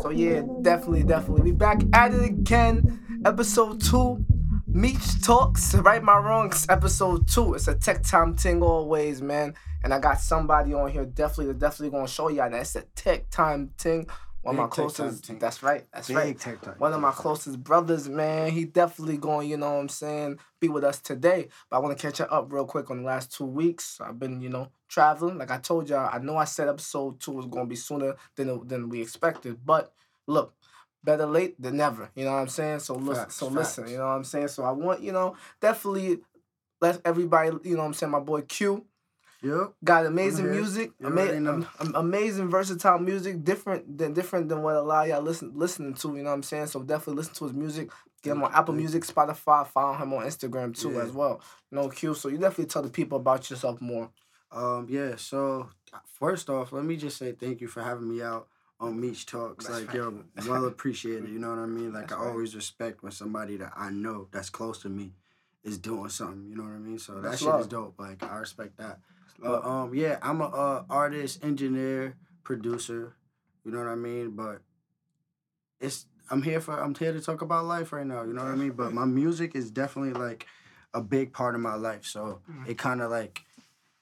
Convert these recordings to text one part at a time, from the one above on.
So yeah, definitely, definitely. We back at it again. Episode two. Meech Talks, right my wrongs, episode two. It's a tech time thing always, man. And I got somebody on here definitely, definitely gonna show y'all that it's a tech time thing. One of my time closest—that's right, that's Big right. time. One of my closest brothers, man. He definitely going, you know what I'm saying, be with us today. But I want to catch up real quick on the last two weeks. I've been, you know, traveling. Like I told y'all, I know I said episode two was going to be sooner than than we expected. But look, better late than never. You know what I'm saying? So listen, Facts, so listen, you know what I'm saying? So I want, you know, definitely let everybody, you know what I'm saying, my boy Q Yep. got amazing music, ama- am- am- amazing versatile music, different than different than what a lot of y'all listen listening to. You know what I'm saying? So definitely listen to his music. Get him on Apple. Music, Spotify. Follow him on Instagram too Yeah. as well. You know, Q. So you definitely tell the people about yourself more. Um. Yeah. So first off, let me just say thank you for having me out on Meech Talks. That's like right. yo, well appreciated. You know what I mean? Like That's I right. always respect when somebody that I know that's close to me is doing something. You know what I mean? So that That's shit love. is dope. Like I respect that. But um, yeah, I'm a uh, artist, engineer, producer. You know what I mean? But it's I'm here for I'm here to talk about life right now. You know what I mean? But my music is definitely like a big part of my life. So it kind of like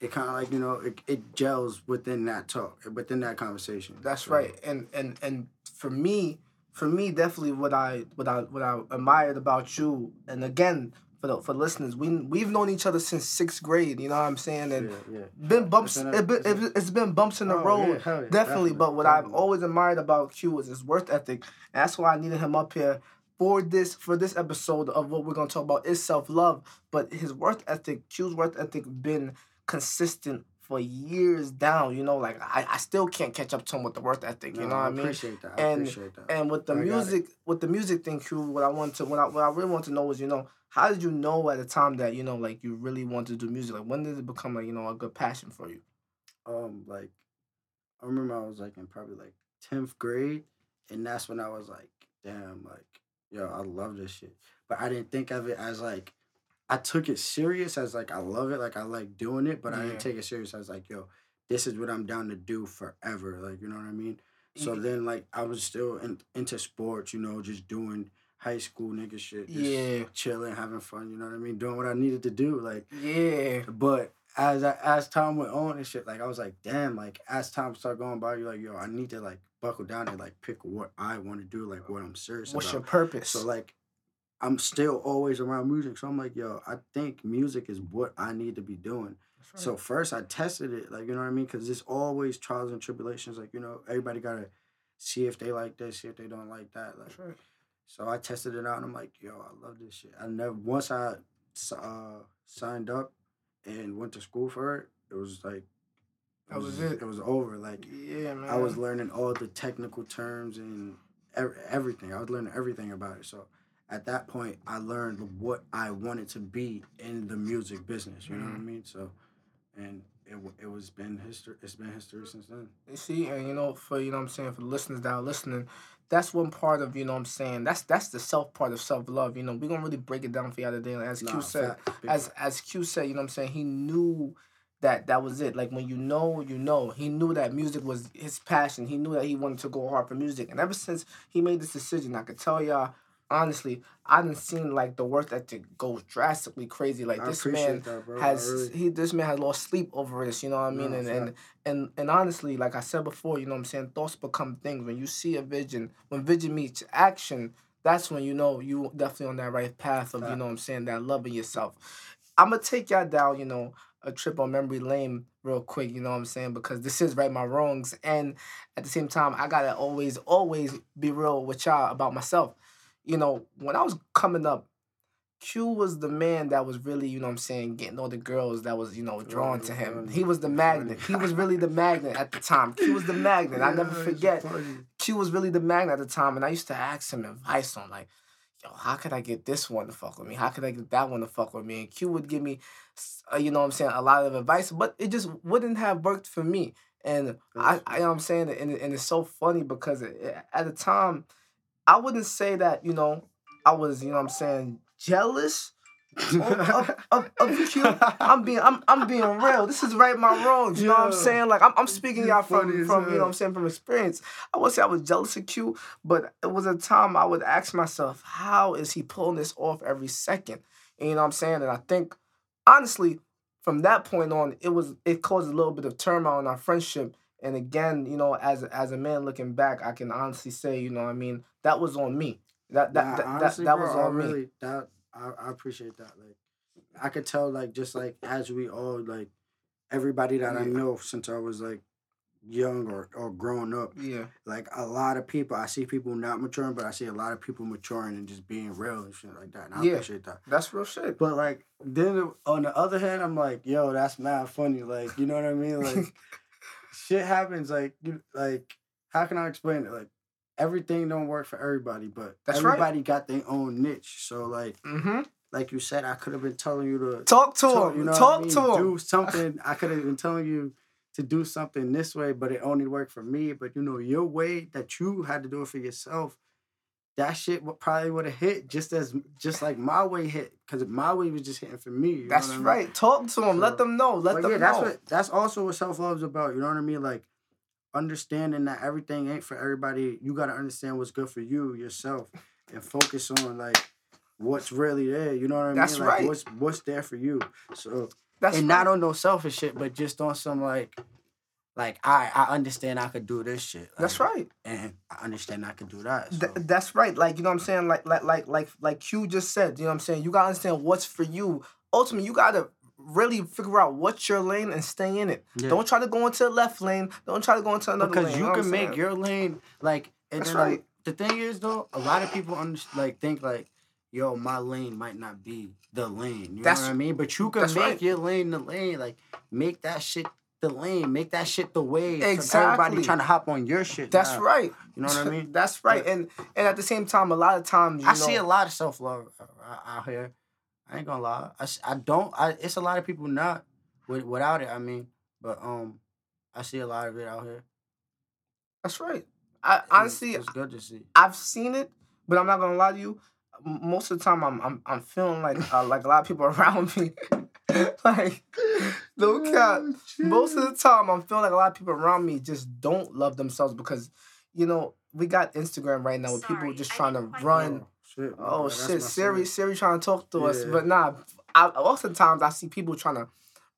it kind of like you know it, it gels within that talk within that conversation. That's So, right. And and and for me, for me, definitely what I what I what I admired about you, and again for the for listeners, we we've known each other since sixth grade. You know what I'm saying? And Yeah, yeah. been bumps. It's been a- it been, it's been- it, it's been bumps in the Oh, road, yeah, yeah, definitely. But what I've always admired about Q was his worth ethic. And that's why I needed him up here for this for this episode of what we're gonna talk about is self love. But his worth ethic, Q's worth ethic, been consistent for years down. You know, like I, I still can't catch up to him with the work ethic. You No, know what I mean? appreciate that. I And- appreciate that. And with the I music, with the music thing, Q, what I want to, what I, what I really want to know is, you know, how did you know at the time that you know, like, you really wanted to do music? Like, when did it become like, you know, a good passion for you? um like I remember I was like in probably like tenth grade, and that's when I was like, damn, like yo, I love this shit. But I didn't think of it as like I took it serious as like I love it, like I like doing it, but I didn't take it serious as like yo, this is what I'm down to do forever, like you know what I mean. So Mhm. then like I was still in, into sports, you know, just doing high school nigga shit, just Yeah, chilling, having fun, you know what I mean, doing what I needed to do, like. yeah, But as I, as time went on and shit, like I was like, damn, like as time started going by, you're like, yo, I need to like buckle down and like pick what I want to do, like what I'm serious what's your purpose? So like, I'm still always around music, so I'm like, yo, I think music is what I need to be doing. That's So first I tested it, like you know what I mean, because it's always trials and tribulations. Like you know, everybody gotta see if they like this, see if they don't like that. Like right. so I tested it out and I'm like, yo, I love this shit. I never once I uh, signed up and went to school for it, it was like That was it. It was over. Like Yeah, man. I was learning all the technical terms and ev- everything. I was learning everything about it. So at that point, I learned what I wanted to be in the music business. You know what I Mhm. mean? So, and it it was been history. It's been history since then. You see, and you know, for you know what I'm saying, for the listeners that are listening, that's one part of, you know what I'm saying, that's that's the self part of self love. You know, we're gonna really break it down for y'all today. As Q said, as as Q said, you know what I'm saying, he knew that that was it. Like when you know, you know. He knew that music was his passion. He knew that he wanted to go hard for music. And ever since he made this decision, I could tell y'all honestly, I didn't seen like the work ethic go drastically crazy. Like I this man that, has really- he this man has lost sleep over this, you know what I mean? No, and, and and and honestly, like I said before, you know what I'm saying, thoughts become things. When you see a vision, when vision meets action, that's when you know you definitely on that right path of, you know what I'm saying, that loving yourself. I'm gonna take y'all down, you know, a trip on memory lane real quick, you know what I'm saying? Because this is right my wrongs. And at the same time, I gotta always, always be real with y'all about myself. You know, when I was coming up, Q was the man that was really, you know what I'm saying, getting all the girls that was, you know, drawn to him. He was the magnet. He was really the magnet at the time. Q was the magnet. I never forget. Q was really the magnet at the time, and I used to ask him advice on like, yo, how could I get this one to fuck with me? How could I get that one to fuck with me? And Q would give me, uh, you know what I'm saying, a lot of advice, but it just wouldn't have worked for me. And I, I you know what I'm saying, and, it- and it's so funny because it, it- at the time, I wouldn't say that, you know, I was, you know what I'm saying, jealous, of, of, of Q. I'm being I'm I'm being real. This is right my wrongs. You know what I'm saying? Like I'm, I'm speaking y'all from from you know what I'm saying from experience. I would say I was jealous of Q, but it was a time I would ask myself, how is he pulling this off every second? And you know what I'm saying? And I think honestly, from that point on, it was it caused a little bit of turmoil in our friendship. And again, you know, as as a man looking back, I can honestly say, you know, what I mean, that was on me. That that Nah, that, honestly, that, that bro, was I on me. that I, I appreciate that. Like I could tell like just like as we all like everybody that I know since I was like young or, or growing up, Yeah. like a lot of people I see people not maturing, but I see a lot of people maturing and just being real and shit like that. And I Yeah. appreciate that. That's real shit. But like then on the other hand, I'm like, yo, that's mad funny. Like, you know what I mean? Like shit happens. Like, you like how can I explain it? Like everything don't work for everybody, but That's right. everybody got their own niche. So like, Mm-hmm. like you said, I could have been telling you to Talk to talk- him. you know what I Talk mean? to him. Do something. I could have been telling you to do something this way, but it only worked for me. But you know, your way that you had to do it for yourself, that shit would probably would have hit just as just like my way hit, because my way was just hitting for me. That's what I mean? right. Talk to him. Let them know. Let them yeah, know. that's what that's also what self love is about. You know what I mean? Like understanding that everything ain't for everybody. You gotta understand what's good for you yourself and focus on like what's really there. You know what I mean? That's like, right. What's what's there for you. So that's and right. not on no selfish shit, but just on some like like I I understand I could do this shit. That's right. And I understand I could do that. So. Th- that's right. Like you know what I'm saying. Like like like like like Q just said. You know what I'm saying. You gotta understand what's for you. Ultimately, you gotta really figure out what's your lane and stay in it. Yeah. Don't try to go into the left lane. Don't try to go into another because lane. Because you know can make your lane like and That's then, right. the thing is though a lot of people under, like think like yo my lane might not be the lane you That's- know what i mean but you can make right. your lane the lane like make that shit the lane make that shit the way Exactly. everybody trying to hop on your shit That's now. right. you know what i mean that's right. But- And and at the same time, a lot of times you i know, see a lot of self-love uh, out here i ain't gonna lie I don't I, it's a lot of people not with, without it i mean but um i see a lot of it out here That's right. I honestly, it's good to see I've seen it, but I'm not gonna lie to you. Most of the time, I'm I'm I'm feeling like uh, like a lot of people around me, like no oh, cap. Most of the time, I'm feeling like a lot of people around me just don't love themselves because, you know, we got Instagram right now with people Sorry, just trying to run. Oh, shit. Oh bad. That's shit, Siri. Siri trying to talk to us, but nah. I, oftentimes I see people trying to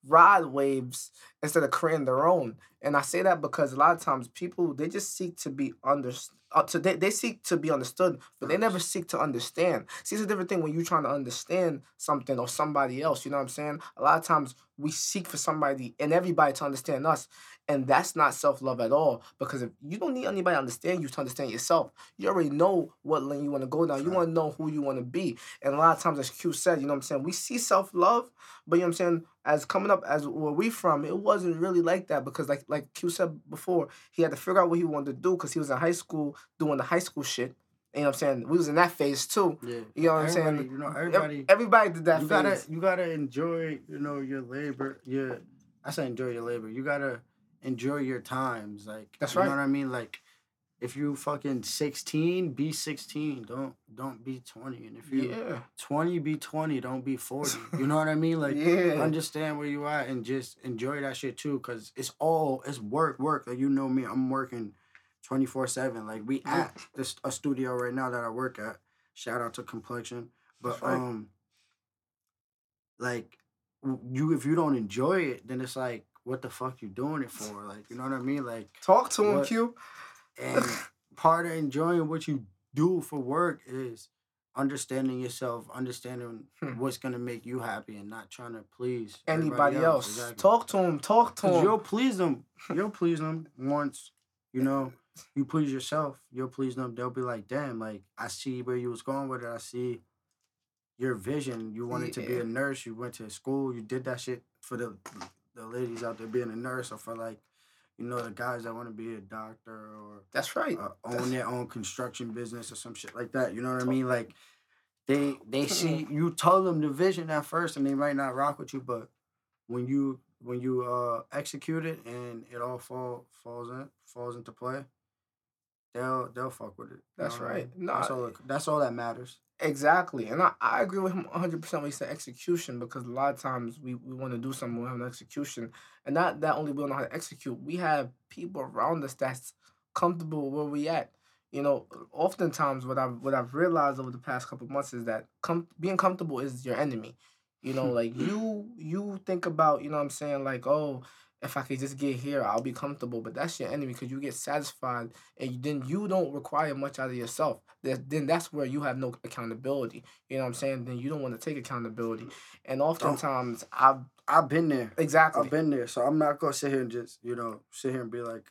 ride waves instead of creating their own, and I say that because a lot of times people they just seek to be under, uh, to they, they seek to be understood, but they never seek to understand. See, it's a different thing when you're trying to understand something or somebody else. You know what I'm saying? A lot of times we seek for somebody and everybody to understand us, and that's not self love at all. Because if you don't need anybody to understand you to understand yourself, you already know what lane you want to go down. You want to know who you want to be. And a lot of times, as Q said, you know what I'm saying, we see self love, but you know what I'm saying, as coming up as where we from, it wasn't really like that because like like Q said before, he had to figure out what he wanted to do because he was in high school doing the high school shit. You know what I'm saying? We was in that phase too. Yeah. You know what I'm saying? You know, everybody. everybody did that you phase. gotta, you gotta enjoy. You know, your labor. Your, I say enjoy your labor. You gotta enjoy your times. Like That's you right. know what I mean. Like, if you fucking sixteen, be sixteen. Don't don't be twenty. And if you yeah. twenty, be twenty. Don't be forty. You know what I mean? Like. yeah. Understand where you at and just enjoy that shit too, cause it's all it's work, work. Like you know me, I'm working twenty four seven. Like we at this a studio right now that I work at. Shout out to Complexion, but right. um, like you if you don't enjoy it, then it's like what the fuck you doing it for? Like you know what I mean? Like Talk to him, What- Q. and part of enjoying what you do for work is understanding yourself, understanding Hmm. what's gonna make you happy, and not trying to please Anybody everybody else. Exactly. Talk to them. Talk to them. you'll please them. You'll please them once, you know, you please yourself. You'll please them. They'll be like, damn, like I see where you was going with it. I see your vision. You wanted to be a nurse. You went to school. You did that shit for the the ladies out there being a nurse, or for like, you know, the guys that want to be a doctor or That's right. uh, That's- own their own construction business or some shit like that. You know what I mean? Like they they see you tell them the vision at first, and they might not rock with you, but when you when you uh execute it and it all fall falls in falls into play, they'll they'll fuck with it. you That's know I right. mean? Nah, that's all. that- That's all that matters. Exactly. And I, I agree with him 100% when he said execution because a lot of times we, we want to do something, we have an execution. And not that only we don't know how to execute, we have people around us that's comfortable where we at. You know, oftentimes what I've what I've realized over the past couple of months is that com- being comfortable is your enemy. You know, like you you think about, you know what I'm saying, like, oh, if I could just get here, I'll be comfortable. But that's your enemy because you get satisfied and then you don't require much out of yourself. That then that's where you have no accountability. You know what I'm saying? Then you don't want to take accountability. And oftentimes I've I've been there. exactly I've been there, so I'm not gonna sit here and just you know sit here and be like,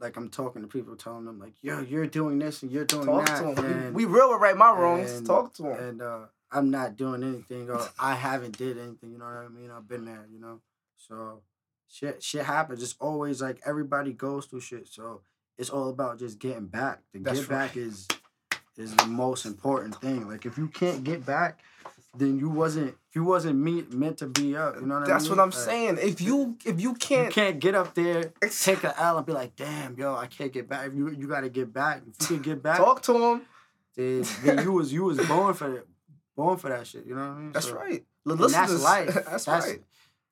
like I'm talking to people, telling them like, yo, you're doing this and you're doing talk that, to him. and, we, we real with right my wrongs. and- talk to them. and uh, I'm not doing anything or I haven't did anything. You know what I mean? I've been there. You know, so shit shit happens. It's always like everybody goes through shit. So it's all about just getting back. The That's get back is is the most important thing. Like if you can't get back, then you wasn't you wasn't me, meant to be up. You know what That's I mean? That's what I'm Like, saying. If you if you You can't, can't get up there, take an L, and be like, "Damn, yo, I can't get back." If you you got to get back. If you can get back, talk to him, then, then you was you was born for it, born for that shit. You know what I mean? that's So- right. and Listen that's to- life. That's, That's- right.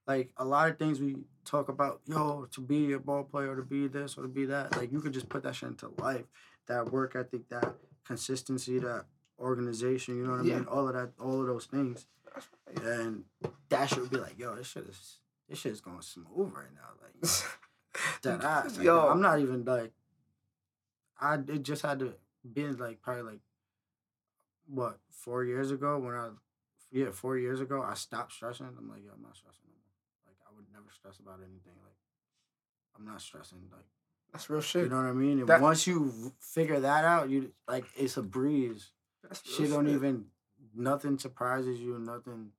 Like a lot of things we talk about, yo, to be a ball player, to be this or to be that. Like you could just put that shit into life. That work ethic, that consistency, that organization. You know what I Yeah. mean? All of that, all of those things, and that shit would be like, yo, this shit is this shit is going smooth right now. Like that. ass. Like, Yo. I'm not even like. I it just had to been like probably like what four years ago when I yeah four years ago I stopped stressing. I'm like yo I'm not stressing no more. Like I would never stress about anything. Like I'm not stressing. Like That's real shit. you know what I mean. And That- once you figure that out, you like it's a breeze. That's real Shit don't even nothing surprises you. Nothing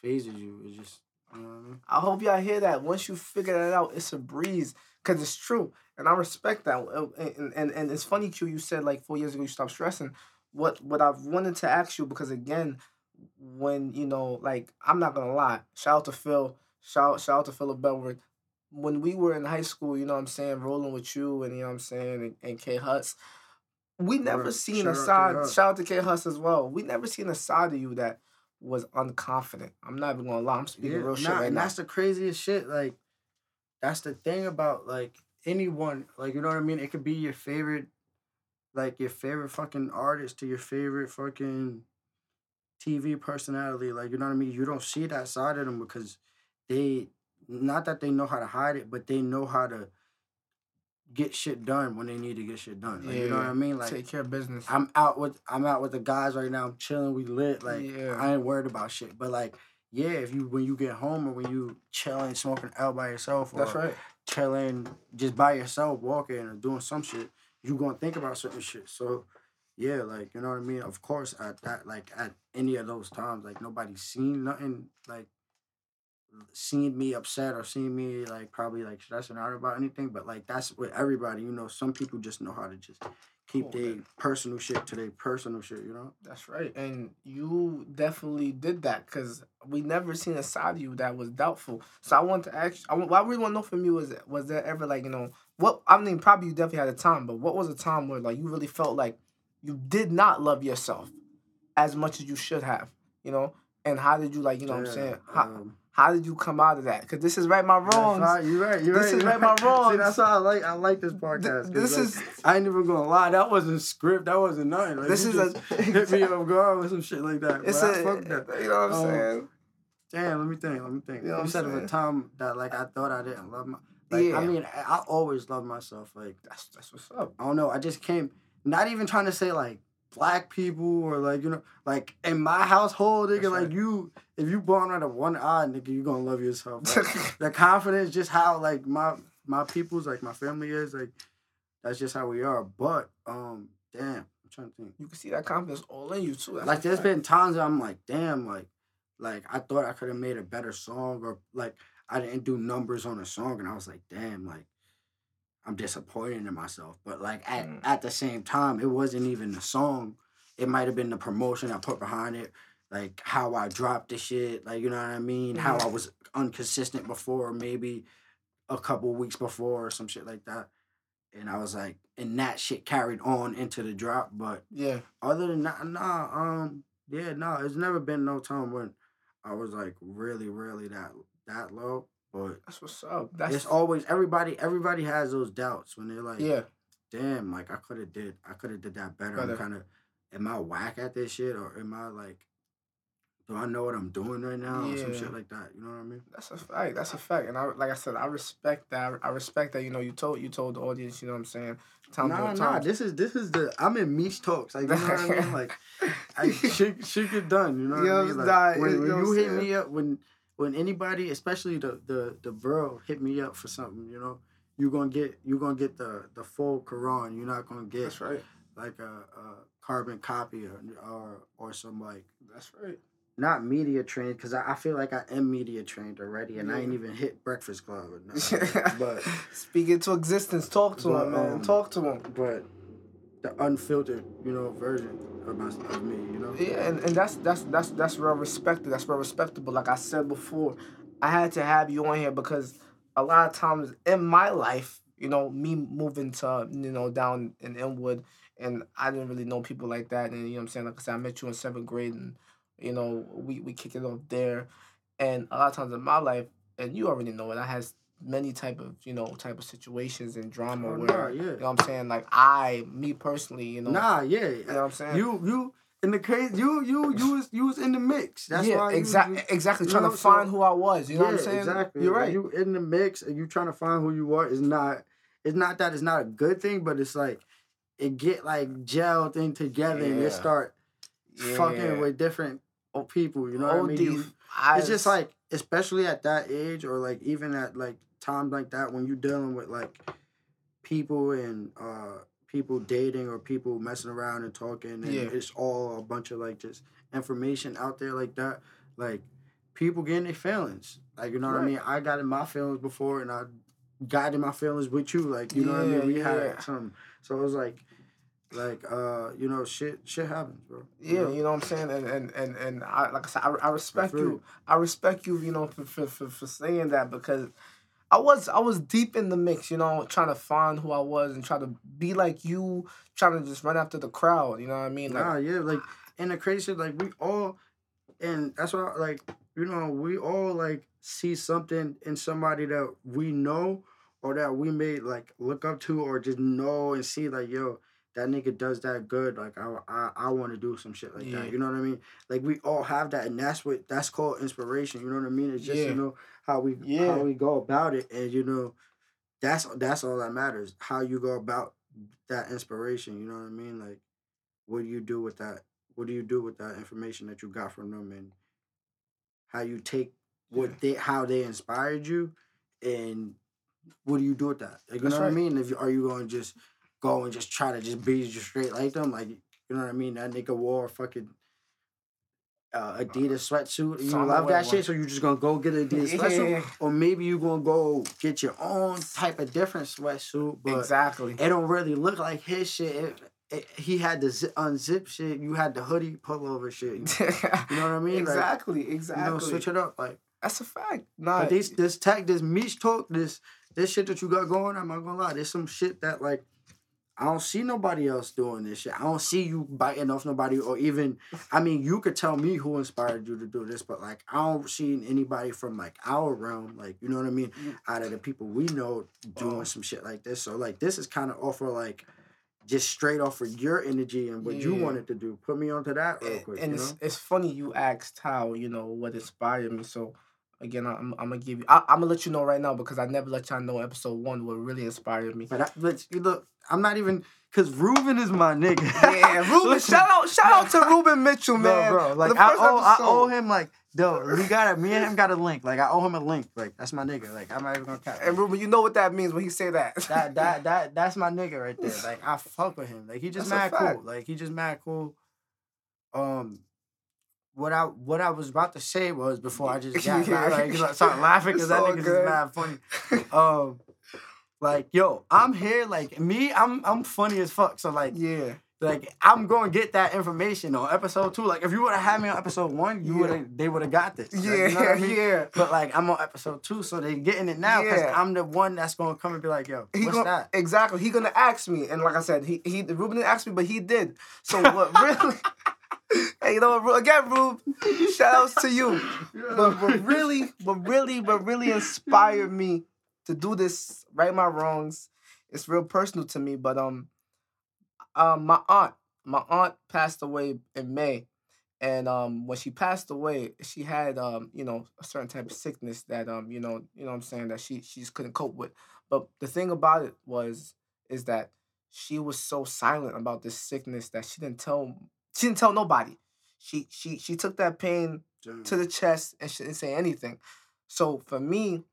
phases you. It's just you know what I mean. I hope y'all hear that. Once you figure that out, it's a breeze. Cause it's true, and I respect that. Uh, And and, and it's funny, Q. You said like four years ago you stopped stressing. What what I've wanted to ask you because again, when you know, like I'm not gonna lie. Shout out to Phil. Shout shout out to Philip Belwood. When we were in high school, you know what I'm saying, rolling with you and you know what I'm saying, and, and K Huts, we never Right. seen Shout a side. Shout out to K Huts as well. We never seen a side of you that was unconfident. I'm not even gonna lie. I'm speaking real shit right and now. that's the craziest shit. Like, that's the thing about like anyone. Like, you know what I mean? It could be your favorite, like your favorite fucking artist to your favorite fucking TV personality. Like, you know what I mean? You don't see that side of them because they, not that they know how to hide it, but they know how to get shit done when they need to get shit done. Like, you know what I mean? Like, take care of business. I'm out with I'm out with the guys right now. I'm chilling. We lit. Like Yeah. I ain't worried about shit. But like, yeah, if you when you get home or when you chilling, smoking out by yourself, or That's right. chilling just by yourself, walking or doing some shit, you gonna think about certain shit. So yeah, like you know what I mean. Of course, at that like at any of those times, like nobody's seen nothing like seen me upset or seen me like probably like stressing out about anything. But like that's with everybody, you know. Some people just know how to just keep Hold their personal shit to their personal shit, you know. That's right. And you definitely did that because we never seen a side of you that was doubtful. So I want to ask. I want, what I really want to know from you is was there ever like you know what I mean? Probably you definitely had a time, but what was a time where like you really felt like you did not love yourself as much as you should have, you know? And how did you like you know what I'm saying? How, um, how did you come out of that? Because this is right my wrongs. right, You're right. You're This right. is right my wrongs. See, that's why I like. I like this podcast. this like, is I ain't even gonna lie. That wasn't script. That wasn't nothing. Like, this is a hit me off guard with some shit like that. it's but a fuck that. you know what I'm Um, saying? Damn, let me think. Let me think. You know what You said of a time that like I thought I didn't love my. Like Yeah. I mean, I, I always love myself. Like That's that's what's up. I don't know. I just came. Not even trying to say like black people or like you know like in my household, nigga. That's Like right. you, if you born out of one eye, nigga, you gonna love yourself. Like, the confidence, just how like my my people's like my family is like. That's just how we are. But um, damn, I'm trying to think. You can see that confidence all in you too. That's like there's fact. been times I'm like, damn, like, like I thought I could have made a better song, or like I didn't do numbers on a song, and I was like, damn, like I'm disappointed in myself. But like at Mm. at the same time, it wasn't even the song. It might have been the promotion I put behind it, like how I dropped the shit, like you know what I mean, how I was inconsistent before, maybe a couple weeks before or some shit like that. and I was like, and that shit carried on into the drop. But Yeah. other than that, nah, um, yeah, no, it's never been no time when I was like really, really that that low. But That's what's up. That's it's always everybody. Everybody has those doubts when they're like, yeah. damn, like I could have did, I could have did that better. Better. I'm kind of, am I whack at this shit or am I like, do I know what I'm doing right now or some shit like that? You know what I mean? That's a fact. That's a fact. And I like I said, I respect that. I respect that. You know, you told you told the audience. You know what I'm saying? Time nah, nah. This is this is the I'm in Meech talks. Like you know what I mean? Like I shit shit get done. You know what I mean? Like, when when you hit me up when when anybody, especially the the the bro, hit me up for something, you know, you gonna get you gonna get the the full Quran. You're not gonna get That's right. like a, a carbon copy or or or some like That's right. not media trained because I, I feel like I am media trained already and I ain't even hit Breakfast Club or nothing. but speak into existence. Talk to But, him, man. um, Talk to him. but the unfiltered, you know, version of my of me, you know. Yeah, and, and that's that's that's that's real respected. That's real respectable. Like I said before, I had to have you on here because a lot of times in my life, you know, me moving to you know down in Inwood, and I didn't really know people like that. And you know what I'm saying, like I said, I met you in seventh grade, and you know we we kick it off there. And a lot of times in my life, and you already know it, I has many type of you know type of situations and drama Oh, where nah, yeah. you know what I'm saying. Like I, me personally, you know, Nah, yeah. you know what I'm saying. You you in the crazy you you you was you was in the mix. That's yeah, why you- exactly, you, exactly. you Trying know, to so- find who I was. You know what I'm saying? Exactly. You're right. You in the mix and you trying to find who you are is not it's not that it's not a good thing, but it's like it get like gel thing together and Yeah. it start Yeah. fucking with different people. You know what I mean? You- it's just like especially at that age or like even at like times like that when you're dealing with like people and uh people dating or people messing around and talking and Yeah. it's all a bunch of like just information out there like that like people getting their feelings like you know what i mean i got in my feelings before and i got in my feelings with you like you know what i mean we yeah. had some so it was like like uh you know shit shit happens bro You Yeah, know? you know what I'm saying, and and and, and I like I said, I, I respect you. you. I respect you, you know, for, for for for saying that because I was I was deep in the mix, you know, trying to find who I was and try to be like you, trying to just run after the crowd. You know what I mean? Like, nah, yeah, like and the crazy shit, like we all, and that's why, like you know, we all like see something in somebody that we know or that we may like look up to or just know and see like yo. That nigga does that good. Like I, I, I want to do some shit like Yeah. that. You know what I mean? Like we all have that, and that's what that's called inspiration. You know what I mean? It's just Yeah. you know how we Yeah. how we go about it, and you know, that's that's all that matters. How you go about that inspiration. You know what I mean? Like, what do you do with that? What do you do with that information that you got from them, and how you take what they how they inspired you, and what do you do with that? Like, you That's know what I mean? If you, are you going to just go and just try to just be just straight like them, like you know what I mean? That nigga wore a fucking. Uh, Adidas sweatsuit. You So love that one. shit, so you're just gonna go get an Adidas sweatsuit, Yeah. or maybe you're gonna go get your own type of different sweatsuit, but exactly. it don't really look like his shit. It, it, he had the zip, unzip shit. You had the hoodie pullover shit. You, know what I mean? Like, exactly, you exactly. know, switch it up. Like, That's a fact. Nah, but this this tech, this Meech talk, this this shit that you got going. I'm not gonna lie. There's some shit that like. I don't see nobody else doing this shit. I don't see you biting off nobody, or even. I mean, you could tell me who inspired you to do this, but like, I don't see anybody from like our realm, like you know what I mean, Mm. out of the people we know doing Oh. some shit like this. So like, this is kind of off of like, just straight off of your energy and what you wanted to do. Put me onto that real quick. and it's know? it's funny you asked how you know what inspired me. So again, I'm I'm gonna give you. I, I'm gonna let you know right now because I never let y'all know episode one what really inspired me. But I, but you look, I'm not even because Ruben is my nigga. Yeah, Ruben. Shout out, shout out to Ruben Mitchell, No, man. bro. Like the I owe, I owe him like, dude, we got to Me and him got a link. Like I owe him a link. Like that's my nigga. Like I'm not even gonna cap. And Ruben, you know what that means when he say that. that that that that's my nigga right there. Like I fuck with him. Like he just That's mad cool. Like he just mad cool. Um, what I what I was about to say was before I just got Yeah. like, like, started laughing because that nigga's good. mad funny. Um, like yo, I'm here. Like me, I'm I'm funny as fuck. So like yeah, like I'm going to get that information on episode two. Like if you would have had me on episode one, you Yeah. would have they would have got this. Like, Yeah, you know what I mean? yeah. But like I'm on episode two, so they getting it now because Yeah. I'm the one that's gonna come and be like, yo, He what's gon- that? Exactly. He gonna ask me, and like I said, he he Ruben didn't ask me, but he did. So what really? hey, you know what? Again, Rube, shout outs to you. But what really, what really, what really inspired me to do this, right my wrongs, it's real personal to me. But um, um, my aunt, my aunt passed away in May. And um, when she passed away, she had um, you know, a certain type of sickness that um, you know, you know what I'm saying, that she she just couldn't cope with. But the thing about it was is that she was so silent about this sickness that she didn't tell she didn't tell nobody. She she she took that pain to the chest and she didn't say anything. So for me,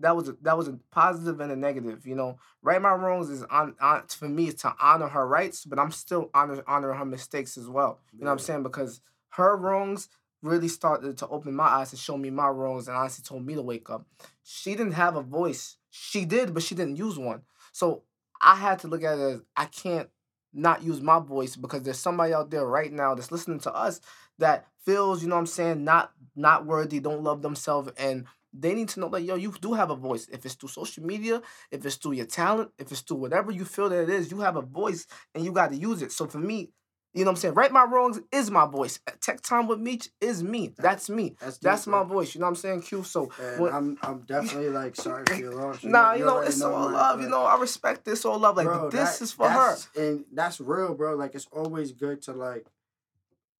that was a, that was a positive and a negative. You know, right my wrongs is on, on for me to honor her rights, but I'm still honor honoring her mistakes as well. You know what I'm saying? Because her wrongs really started to open my eyes and show me my wrongs and honestly told me to wake up. She didn't have a voice. She did, but she didn't use one. So I had to look at it as I can't not use my voice because there's somebody out there right now that's listening to us that feels, you know what I'm saying, not not worthy, don't love themselves and they need to know that yo, you do have a voice. If it's through social media, if it's through your talent, if it's through whatever you feel that it is, you have a voice and you got to use it. So for me, you know what I'm saying? Right my wrongs is my voice. Tech time with Meech is me. That's me. That's, That's my voice. You know what I'm saying? Q. So when- I'm I'm definitely like sorry for your loss. nah, you know, it's all love. You know, I respect this all love. Like Bro, this that- is for her. and that's real, bro. Like it's always good to like,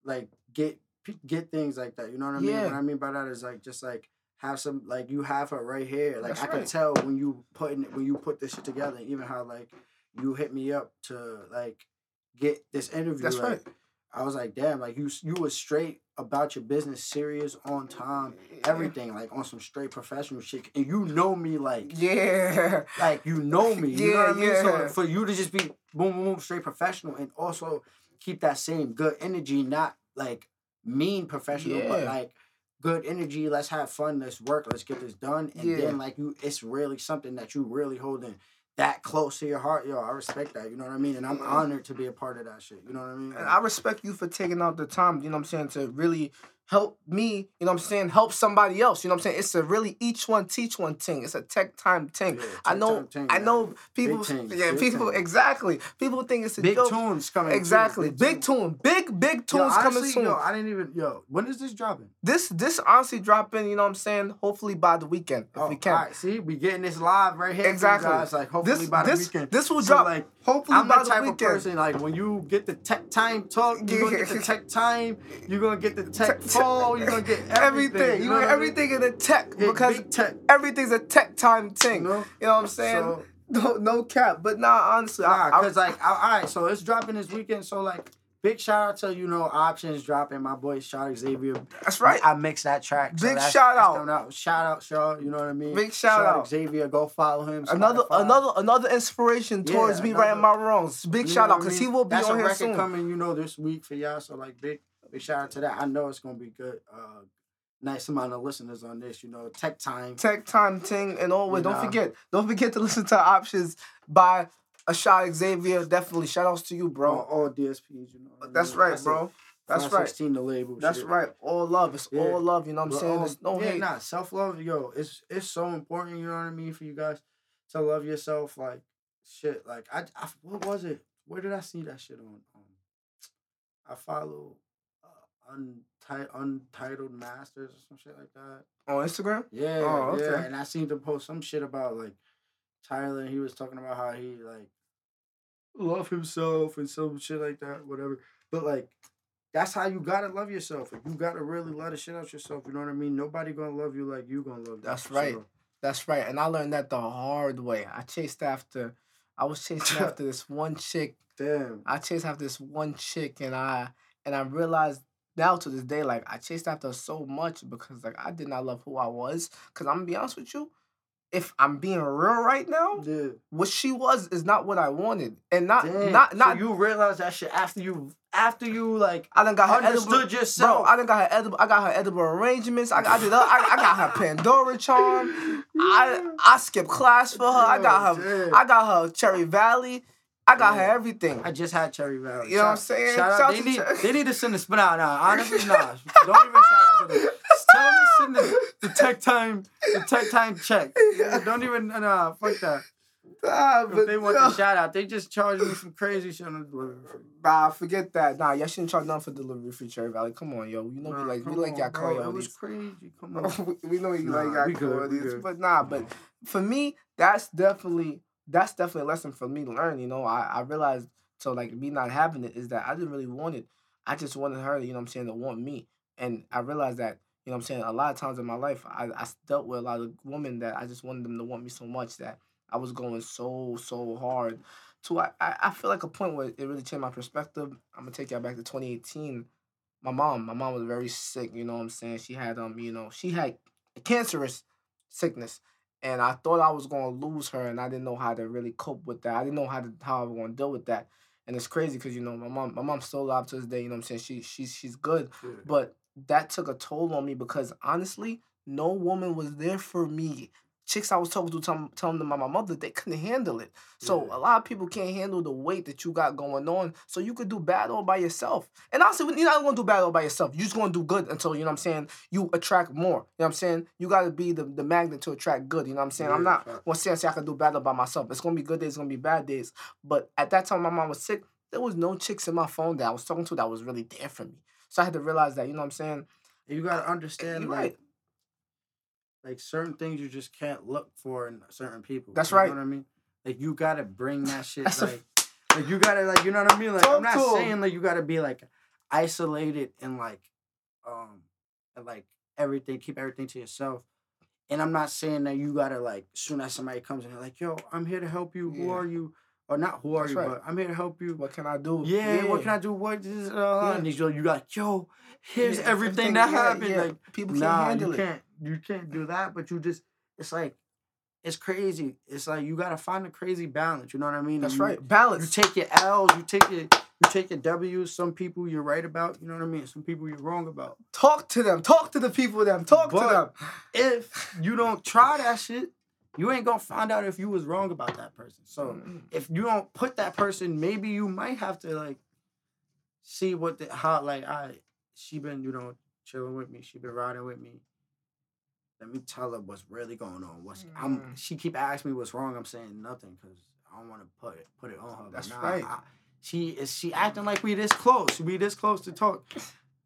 like get get things like that. You know what I mean? Yeah. What I mean by that is like just like have some like you have her right here. Like That's I can tell when you putting when you put this shit together. Even how like you hit me up to like get this interview. That's like, right. I was like, damn, like you you were straight about your business, serious, on time, everything, like on some straight professional shit. And you know me like Yeah. like you know me. You know what I mean? yeah. So for you to just be boom, boom, boom, straight professional and also keep that same good energy, not like mean professional, but like good energy. Let's have fun. Let's work. Let's get this done. And Yeah. then like you, it's really something that you really holding that close to your heart. Yo, I respect that. You know what I mean? And I'm honored to be a part of that shit. You know what I mean? And I respect you for taking out the time, you know what I'm saying, to really help me, you know what I'm saying, help somebody else. You know what I'm saying? It's a really each one teach one thing. It's a tech time thing. Yeah, I know thing, I know people yeah, big people exactly. People think it's a Big joke. tunes coming. too. Exactly. Big tunes. tune. Big, big Yo, tunes coming honestly, soon. Yo, I didn't even. Yo, when is this dropping? this this honestly dropping, you know what I'm saying, hopefully by the weekend. If Oh, we can. All right, see, we getting this live right here. Exactly. Guys, like hopefully This by the this weekend. this will So, drop like, hopefully I'm by the the type weekend. of person like when you get the tech time talk, you're gonna get the tech time. You're gonna get the tech Fall. You're gonna get everything. everything. You know know, what I mean? everything in the tech because tech. everything's a tech time You thing. know. You know what I'm saying? So, no, no cap. But nah, honestly, nah, I, cause like, I- all right, so it's dropping this weekend. So like, big shout out to you know options dropping. My boy Shaw Xavier. that's right. I mixed that track. so Big that's- shout that's out. out. Shout out, Shaw. You know what I mean? Big shout Shout out. Xavier. Go follow him. another Spotify. another another inspiration Yeah, towards me another- righting my wrongs. Big shout out I because mean? he will be That's on a here record soon. coming, you know, this week for y'all. So like big, big shout out to that. I know it's gonna be good. Uh, nice amount of listeners on this. You know, tech time. Tech time ting and always You don't forget don't forget to listen to options by a shot Xavier. Definitely shout outs to you, bro. all DSPs. You know. That's mean? right, bro. That's right. 16 the label. That's shit. right. All love. It's Yeah. all love. You know what I'm saying? um, no yeah, hate. nah, self love, yo, it's it's so important. You know what I mean for you guys to love yourself. Like shit. Like I, I what was it? Where did I see that shit on? Um, I follow unti- untitled masters or some shit like that. On Instagram? Yeah, Oh, yeah. And I seen them post some shit about like Tyler. and He was talking about how he like love himself and some shit like that, whatever. But like, that's how you gotta love yourself. You gotta really let the shit out yourself. You know what I mean? Nobody gonna love you like you gonna love. That's right. That's right. And I learned that the hard way. I chased after I was chasing after this one chick. damn. I chased after this one chick and I and I realized now to this day, like I chased after so much because like I did not love who I was. Cause I'm gonna be honest with you, if I'm being real right now, Yeah. what she was is not what I wanted. And not Damn. not So not you realize that shit after you after you like I done got her edible. understood Bro, yourself. I done got her edible. I got her edible arrangements. I, I did. I, I got her Pandora charm. I I skipped class for her. I got her. I got her Cherry Valley. I got Yeah. her everything. I just had Cherry Valley. You know what I'm saying? Shout out. They, to need, Cherry- they need to send us. Nah, nah. Honestly, nah. Don't even shout out to them. Tell them to send the, the tech time, the tech time check. Yeah, Don't even nah. Fuck that. Nah, If but they want yo, the shout out, they just charge me some crazy shit on the delivery. Nah, forget that. Nah, y'all shouldn't charge nothing for delivery free Cherry Valley. Come on, yo. You know Nah, we like we come like on, y'all bro, It was crazy. Come on. we know you Nah, like y'all we good, call we these. good. But nah, but for me, that's definitely that's definitely a lesson for me to learn. You know, I I realized so like me not having it is that I didn't really want it. I just wanted her, you know I'm saying, to want me. And I realized that, you know I'm saying, a lot of times in my life I, I dealt with a lot of women that I just wanted them to want me so much that I was going so, so hard to I, I feel like a point where it really changed my perspective. I'm gonna take y'all back to 2018. My mom, my mom was very sick, you know what I'm saying? She had um, you know, she had a cancerous sickness. And I thought I was gonna lose her and I didn't know how to really cope with that. I didn't know how to how I was gonna deal with that. And it's crazy because you know my mom my mom's still alive to this day, you know what I'm saying? She she's she's good. But that took a toll on me because honestly, no woman was there for me. Chicks I was talking to tell, telling them about my mother, they couldn't handle it. So Yeah. a lot of people can't handle the weight that you got going on. So you could do bad all by yourself. And honestly, you're not gonna do bad all by yourself. You're just gonna do good until you know what I'm saying. You attract more. You know what I'm saying. You gotta be the, the magnet to attract good. You know what I'm saying. I'm not gonna say, say I can do bad all by myself. It's gonna be good days. It's gonna be bad days. But at that time, my mom was sick. There was no chicks in my phone that I was talking to that was really there for me. So I had to realize that. You know what I'm saying. You gotta understand, like, right. Like certain things you just can't look for in certain people. That's right. you right. know what I mean? Like you gotta bring that shit. That's a- like, like you gotta like you know what I mean? Like Talk I'm not saying like you gotta be like isolated and like um and like everything, keep everything to yourself. And I'm not saying that you gotta like soon as somebody comes in, like, yo, I'm here to help you. Who are you? Or not who are That's you, right. but I'm here to help you. What can I do? Yeah, what can I do? What is uh, Yeah. and you got yo, here's Yeah, everything everything- that yeah, happened. yeah. Like People can't nah, handle it. can't you can't do that, but you just it's like it's crazy. It's like you gotta find a crazy balance. You know what I mean? That's You- right. You take your L's, you take your you take your W's. Some people you're right about. You know what I mean? Some people you're wrong about. Talk to them. Talk to the people. Them. Talk to them. If you don't try that shit, you ain't gonna find out if you was wrong about that person. So if you don't put that person, maybe you might have to like see what the how like I she been you know chilling with me. She been riding with me. Let me tell her what's really going on. What's I'm Mm. she keep asking me what's wrong. I'm saying nothing because I don't want to put it put it on her. That's nah, right. I- she is she acting like we this close. We this close to talk.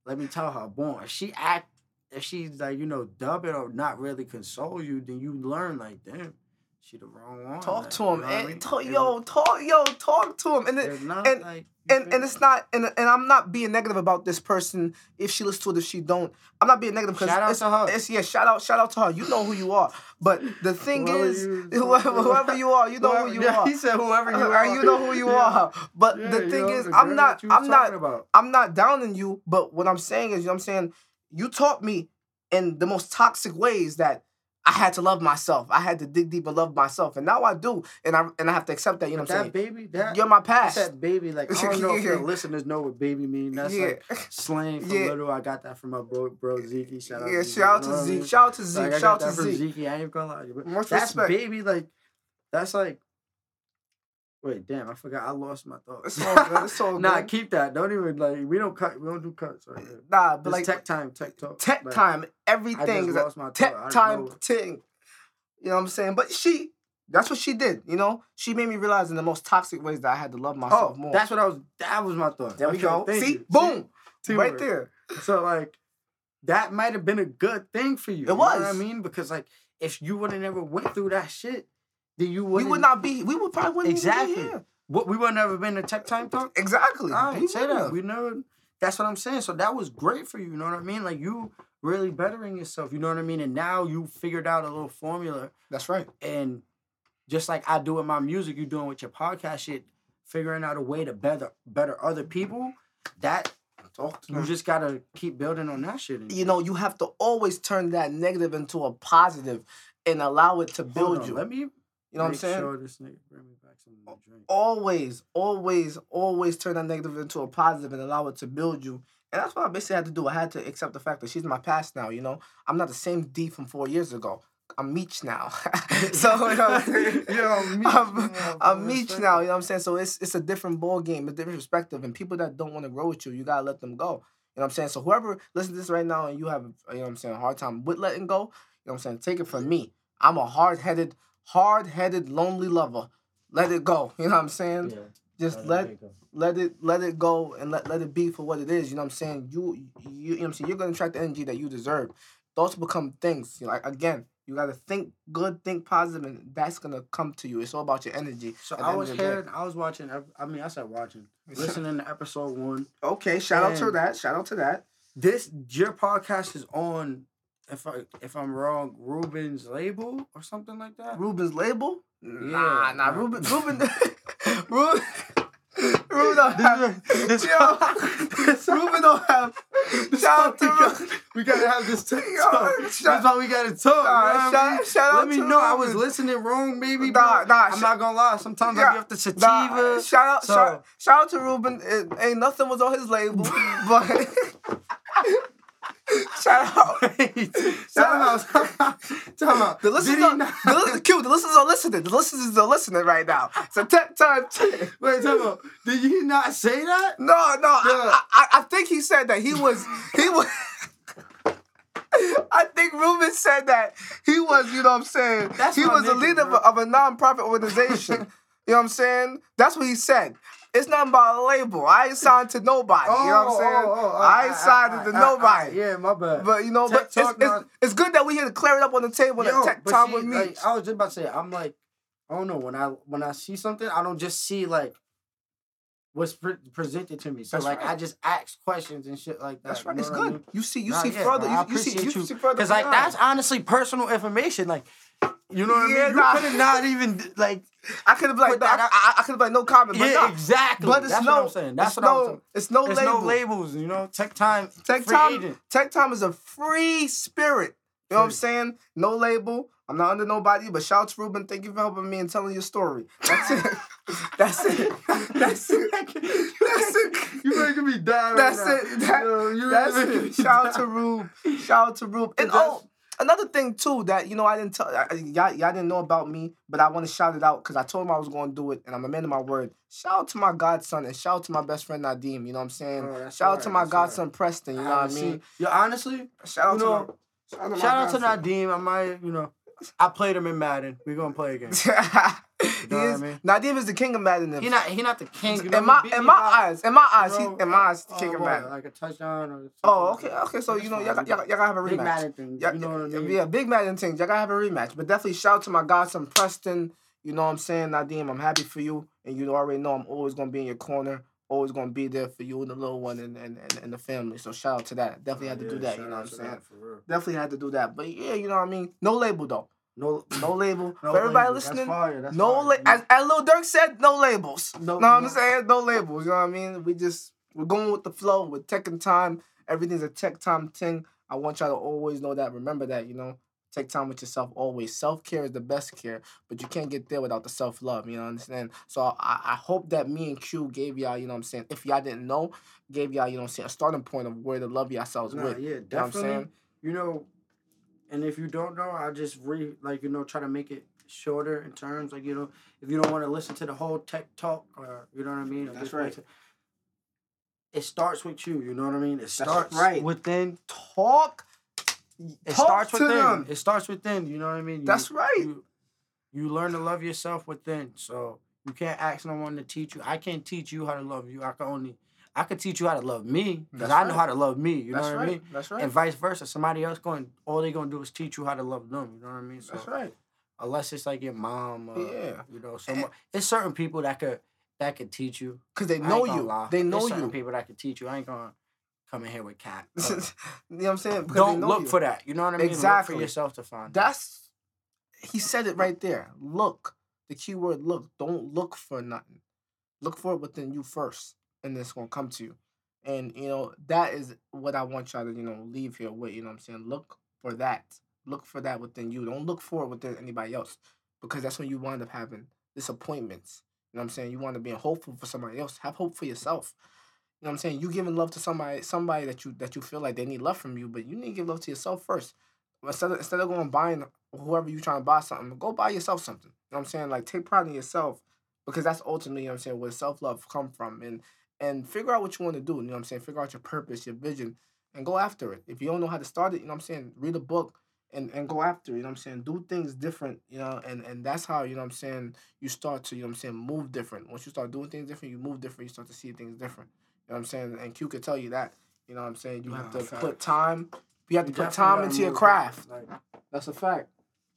Let me tell her, boy, if she act if she's like, you know, dub it or not really console you, then you learn like, damn, she the wrong one. Talk like, to you him. know what I And mean? talk, yo, talk, yo, talk to him. And it, it's not and- like and and it's not and, and I'm not being negative about this person if she listens to it if she don't I'm not being negative because Shout out it's, to her. it's yeah shout out shout out to her you know who you are but the thing Whoever is you- whoever, whoever you are you know Whoever- who you yeah, are He said whoever you are. you know who you Yeah. are but Yeah, the thing is the I'm not that you was I'm not about. I'm not downing you but what I'm saying is you know what I'm saying you taught me in the most toxic ways that I had to love myself I had to dig deep and love myself and now I do and I and I have to accept that you know what I'm that saying baby, that you're my past said baby, like I don't know if your listeners know what baby mean. That's yeah like slang for Yeah. little. I got that from my bro, bro Zeke. Shout out yeah Zeke, shout out to Zeke shout out to Zeke shout out to Zeke. I ain't gonna lie. to Much that's respect. baby, like that's like. Wait, damn! I forgot. I lost my thought. It's all good. It's all nah, good. keep that. Don't even like. We don't cut. We don't do cuts right here. Nah, but But like tech time, tech talk. tech Like, time, everything is lost my tech thought. Time thing. You know what I'm saying? But she, that's what she did. You know, she made me realize in the most toxic ways that I had to love myself Oh, more. that's what I was. That was my thought. there we go. See, you. boom, Teamwork. right there. So like, that might have been a good thing for you. It was. you know what I mean, because like, if you would have never went through that shit, then you We wouldn't. would not be. We would probably wouldn't Exactly. be here. What we would never been to tech time talk. Exactly. We right, say that. We never. That's what I'm saying. So that was great for you. You know what I mean? Like you really bettering yourself. You know what I mean? And now you figured out a little formula That's right. and just like I do with my music, you doing with your podcast shit, figuring out a way to better better other people. That Talk to you me. just gotta keep building on that shit. You know, you have to always turn that negative into a positive and allow it to build on, you. Let me. You know what I'm saying? Sure this nigga bring me back to drink. always, always, always turn that negative into a positive and allow it to build you. And that's what I basically had to do. I had to accept the fact that she's my past now, you know? I'm not the same D from four years ago. I'm Meech now. so you know what I'm saying? I'm Meech I'm, now, I'm. Meech now, you know what I'm saying? So it's it's a different ball game, a different perspective. And people that don't want to grow with you, you gotta let them go. You know what I'm saying? So whoever listens to this right now and you have you know what I'm saying, a hard time with letting go, you know what I'm saying? Take it from me. I'm a hard headed, hard headed, lonely lover. Let it go. You know what I'm saying? Yeah. Just let let it let it go and let, let it be for what it is. You know what I'm saying? You you, you know what I'm saying? You're gonna attract the energy that you deserve. Thoughts become things. You know, like again, you gotta think good, think positive, and that's gonna come to you. It's all about your energy. So I was of hearing, I was watching. I mean, I said watching, listening to episode one. Okay, shout out to that. Shout out to that. This your podcast is on. If I if I'm wrong, Ruben's label or something like that. Ruben's label? Nah, Yeah, nah. Ruben, Ruben, Ruben, Ruben don't have. This- Yo, Ruben don't have. Shout out to Ruben. we gotta have this talk. Yo, That's why we gotta talk. Nah, you know what I mean? shout, shout out Let me to know. I was listening wrong, baby. Nah, bro. nah, I'm sh- not gonna lie. Sometimes I Yeah, be off the sativa. Nah, shout out, So- shout, shout out to Ruben. It, ain't nothing was on his label, but shout out. Time out. Time out. The listeners, are, not- the, listen- Q, the listeners are listening. The listeners are listening right now. So tech time. Wait, time out. Did you not say that? No, no, I. I, I, think he said that he was he was. I think Ruben said that he was, you know what I'm saying? That's he was a leader bro. of a, of a non-profit organization. you know what I'm saying? That's what he said. It's nothing about a label. I ain't signed to nobody. you know what I'm oh, oh, saying? oh, oh I ain't signed to I- I- nobody. Yeah, my bad. But you know, Tech but it's, it's, it's good that we here to clear it up on the table Yo, and tech time see, with me. like, I was just about to say, I'm like, I don't know when I when I see something, I don't just see like what's pre- presented to me. So That's like, right. I just ask questions and shit like that. That's right. you know It's what I good. mean? You see, you Nah, see yeah, further. bro, you, you see, you see further. Cause like that's honestly personal information. Like, you know what Yeah, I mean? nah. You could have not even like. I could have like, that I, I, I could have like no comment, but yeah, nah. exactly. But it's that's no, what I'm saying. That's what no, I'm saying. it's no There's label. no labels, you know. Tech time, Tech free time, agent. Tech Time is a free spirit. You know what I'm saying? No label. I'm not under nobody, but shout out to Ruben. Thank you for helping me and telling your story. That's it. That's it. That's it. That's it. You making me die right That's now. it. That- Yo, you That's it. Shout out to Rube. Shout out to Rube. And oh, another thing too that you know I didn't tell I- y'all, y'all didn't know about me, but I want to shout it out because I told him I was going to do it, and I'm a man of my word. Shout out to my godson and shout out to my best friend Nadim. You know what I'm saying? Oh, shout out to my that's right. godson Preston. You know what I mean? Yo, honestly, Shout out you to know, my, shout out to, shout out to godson. Nadim. I might, you know, I played him in Madden. We gonna play again. he know what I mean? Nadim is the king of Madden. He not, he not the king. You know, in my in my eyes, in my eyes, he in my eyes, the king oh, of Madden. Like a touchdown or. Oh, okay, okay. So you know, y'all, got- y'all, y'all gotta have a Big rematch. Madden thing. Yeah, you know what I mean? yeah, big Madden things. Y'all gotta have a rematch. But definitely shout out to my godson Preston. You know what I'm saying, Nadim. I'm happy for you, and you already know I'm always gonna be in your corner. Always gonna be there for you and the little one and and, and, and the family. So shout out to that. Definitely had to do that. You know what I'm saying? that, for real. Definitely had to do that. But yeah, you know what I mean. No label though. No, No label. no for everybody label. That's listening, fire, that's no, la- fire. as, as Lil Durk said, no labels. No- know what I'm no. saying? No labels. You know what I mean? We just we're going with the flow. We're taking time. Everything's a tech time thing. I want y'all to always know that. Remember that. You know, take time with yourself always. Self care is the best care, but you can't get there without the self love. You know, understand? So I, I hope that me and Q gave y'all. You know what I'm saying? If y'all didn't know, gave y'all. You know what I'm saying? A starting point of where to love yourselves Nah, with. yeah, You know what I'm definitely. saying? You know, and if you don't know, I just re like you know try to make it shorter in terms like you know if you don't want to listen to the whole tech talk or you know what I mean. That's just right. listen- It starts with you. You know what I mean. It starts right. within. Talk. It Talk starts within. them. It starts within. You know what I mean. You- That's right. You, you learn to love yourself within. So you can't ask no one to teach you. I can't teach you how to love you. I can only. I could teach you how to love me because I know right. how to love me. You That's know what right. I mean. That's right. And vice versa. Somebody else going, all they're gonna do is teach you how to love them. You know what I mean? So That's right. unless it's like your mom, or, Yeah. you know, someone, it's certain people that could that could teach you. Cause they know you. lie. They know There's certain you. people that could teach you. I ain't gonna come in here with cat. you uh, know what I'm saying? Because don't look you. for that. You know what I mean? Exactly. Look for yourself to find. That's he said it right there. Look, the key word look. Don't look for nothing. Look for it within you first, and it's gonna come to you. And you know that is what I want y'all to you know leave here with. You know what I'm saying? Look for that. Look for that within you. Don't look for it within anybody else, because that's when you wind up having disappointments. You know what I'm saying? You want to be hopeful for somebody else. Have hope for yourself. You know what I'm saying? You giving love to somebody, somebody that you that you feel like they need love from you, but you need to give love to yourself first. instead of instead of going buying whoever you trying to buy something, go buy yourself something. You know what I'm saying? Like take pride in yourself because that's ultimately, you know what I'm saying, where self love come from and and figure out what you want to do. You know what I'm saying? Figure out your purpose, your vision, and go after it. If you don't know how to start it, you know what I'm saying, read a book and, and go after it, you know what I'm saying? Do things different, you know, and, and that's how, you know what I'm saying, you start to, you know what I'm saying, move different. Once you start doing things different, you move different, you start to see things different. You know what I'm saying? And Q could tell you that. You know what I'm saying? You have to fact. put time you have to You put time into your craft. Like, That's a fact.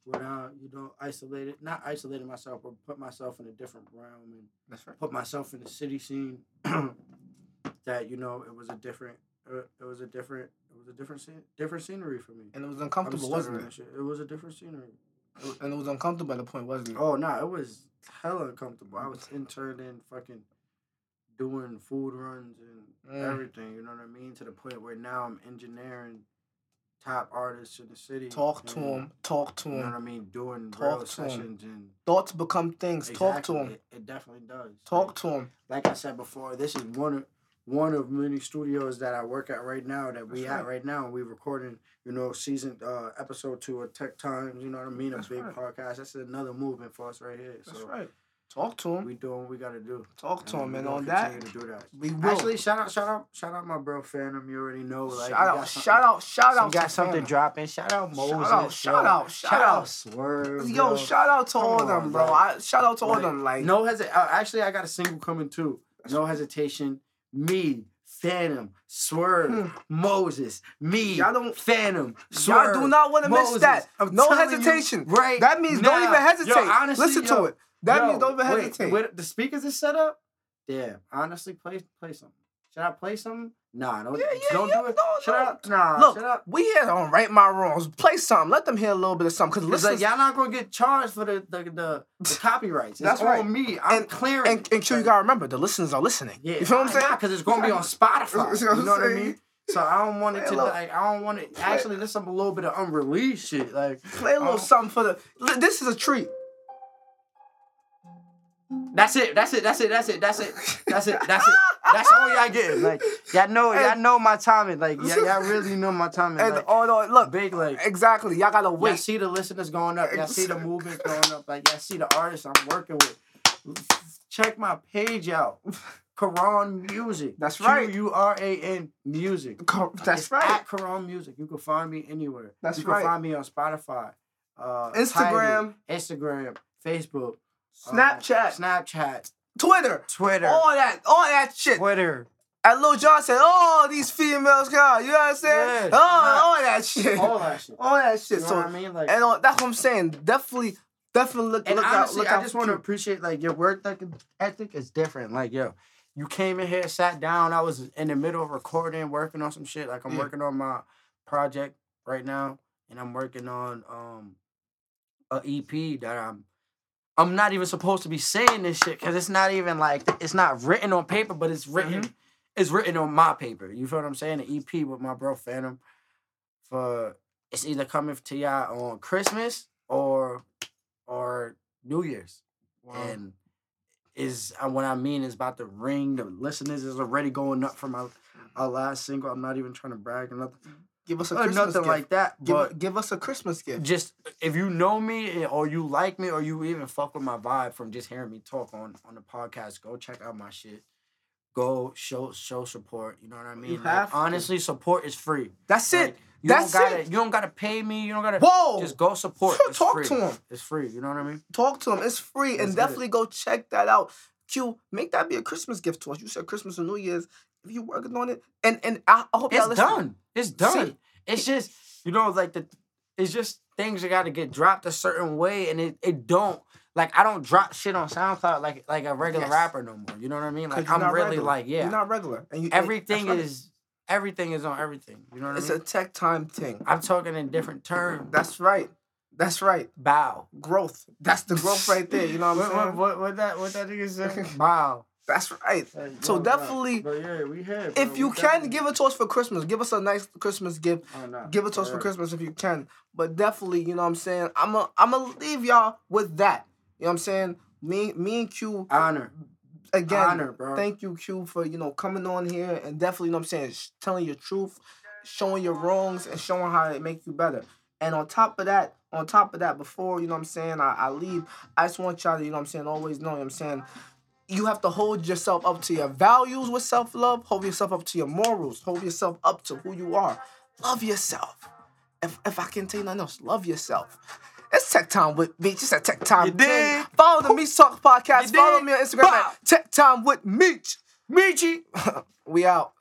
without you know it, not isolating myself, but put myself in a different realm and That's right. put myself in the city scene. that you know it was a different, uh, it was a different, it was a different scene, different scenery for me. And it was uncomfortable, wasn't it? It was a different scenery. It was- And it was uncomfortable at the point, wasn't it? Oh no, it was hella uncomfortable. I was interned in fucking doing food runs and Mm. everything. You know what I mean? To the point where now I'm engineering top artists in the city. Talk to him. Talk to them. You know what I mean? Doing Talk real to 'em. sessions and Thoughts become things. Talk to Exactly, him. It, it definitely does. Talk Like, to him. like I said before, this is one of one of many studios that I work at right now that we That's at right. right now. We recording, you know, season uh episode two of Tech Times. You know what I mean? A That's big right. podcast. That's another movement for us right here. That's so right. Talk to him. we doing what we gotta do. Talk to him. And on that, to do that. we will. Actually, shout out, shout out, shout out my bro Phantom. You already know, like, shout out, shout out, shout out got something Phantom. dropping. Shout out Moses. Shout out, shout out, shout out. Swerve. Yo, yo. shout out to Come all of them, bro. bro. I, shout out to all them. Like, no hesitation. Uh, actually, I got a single coming too. No hesitation. Me, Phantom, Swerve, Hmm. Moses, me, Y'all don't- Phantom, y'all do not want to miss that. I'm no telling you hesitation. right That means don't even hesitate. Yo, honestly, Listen yo, to it. That yo, means don't even wait, hesitate. with the speakers is set up. Damn, honestly, play play something. Should I play something? Nah, don't Yeah, yeah, don't yeah, do it. no, shut no. up. Nah, Look, shut up. we here on Right My Wrongs. Play something. Let them hear a little bit of something. Cause listen, like y'all not gonna get charged for the the the, the copyrights. It's That's on right. me. I'm And- clearing. and, and Q, you gotta remember, the listeners are listening. Yeah, you feel what I'm saying? Because it's gonna be on Spotify. What you know what I mean? So I don't want it Play to little- like. I don't want it. Actually, there's some a little bit of unreleased shit. Like Play a little Oh. something for the. This is a treat. That's it. That's it. That's it. That's it. That's it. That's it. That's it. That's all y'all getting. Like y'all know. Y'all know my timing. Like y'all, y'all really know my timing. And Like, oh no, look, big like. exactly. Y'all gotta Y'all wait. see the listeners going up. Y'all see the movement going up. Like y'all see the artists I'm working with. Check my page out. Quran Music. That's right. Q U R A N Music. That's It's right. At Quran Music. You can find me anywhere. That's you right. can find me on Spotify, uh, Instagram. Tidal, Instagram, Facebook, Snapchat, Snapchat, Twitter, Twitter, all that, all that shit. Twitter, And Lil Jon said, "Oh, these females, God, you know what I'm saying? Yeah, oh, all that shit, all that shit. all that shit." You know so, what I mean? Like, and uh, that's what I'm saying. Definitely, definitely look, and look honestly, out. Look I out just want to appreciate like your work ethic, ethic is different. Like, yo, you came in here, sat down. I was in the middle of recording, working on some shit. Like, I'm Yeah. working on my project right now, and I'm working on um a EP that I'm. I'm not even supposed to be saying this shit because it's not even like it's not written on paper, but it's written. Mhm. It's written on my paper. You feel what I'm saying? The EP with my bro Phantom. For it's either coming to y'all on Christmas or or New Year's and is uh, what I mean is about to ring. The listeners is already going up for my our last single. I'm not even trying to brag or nothing, give us a or Christmas nothing gift. like that. give, But give us a Christmas gift. just if you know me or you like me or you even fuck with my vibe from just hearing me talk on on the podcast, go check out my shit. Go show show support. You know what I mean? Like, have to. honestly, support is free. That's Like, it. you That's don't gotta it. you don't gotta pay me. You don't gotta Whoa, just go support. It's Talk free. to him. It's free. You know what I mean? Talk to him. It's free, Let's and get it. definitely go check that out. Q, make that be a Christmas gift to us. You said Christmas and New Year's. If you working on it, and and I, I hope y'all It's listen. done. It's done. See, it's just you know like the it's just things that got to get dropped a certain way and it, it don't like I don't drop shit on SoundCloud like like a regular Yes. rapper no more. You know what I mean? Like I'm really regular. like yeah, You're not regular, and you, and Everything right. is everything is on everything. You know what It's I a mean? tech time thing. I'm talking in different terms. That's right. That's right. Bow. Growth. That's the growth right there. You know what I'm What, saying? what, what, what that what that nigga say? Bow. That's right. So definitely, yeah, we have. if you can give it to us for Christmas, give us a nice Christmas gift. Oh, no. Give it to us for Christmas if you can. But definitely, you know what I'm saying? I'm a, I'm gonna leave y'all with that. You know what I'm saying? Me me and Q honor. again. Honor, bro. Thank you, Q, for you know coming on here and definitely, you know what I'm saying, telling your truth, showing your wrongs, and showing how it make you better. And on top of that, on top of that, before, you know what I'm saying, I, I leave, I just want y'all to, you know what I'm saying, always know, you know what I'm saying, you have to hold yourself up to your values with self love, hold yourself up to your morals, hold yourself up to who you are. Love yourself. If, if I can tell you nothing else, love yourself. It's Tech Time with me. It's a Tech Time You dig? Follow the Meech Talk podcast. Follow me on Instagram Bow. at Tech Time with Meech. Michi. we out.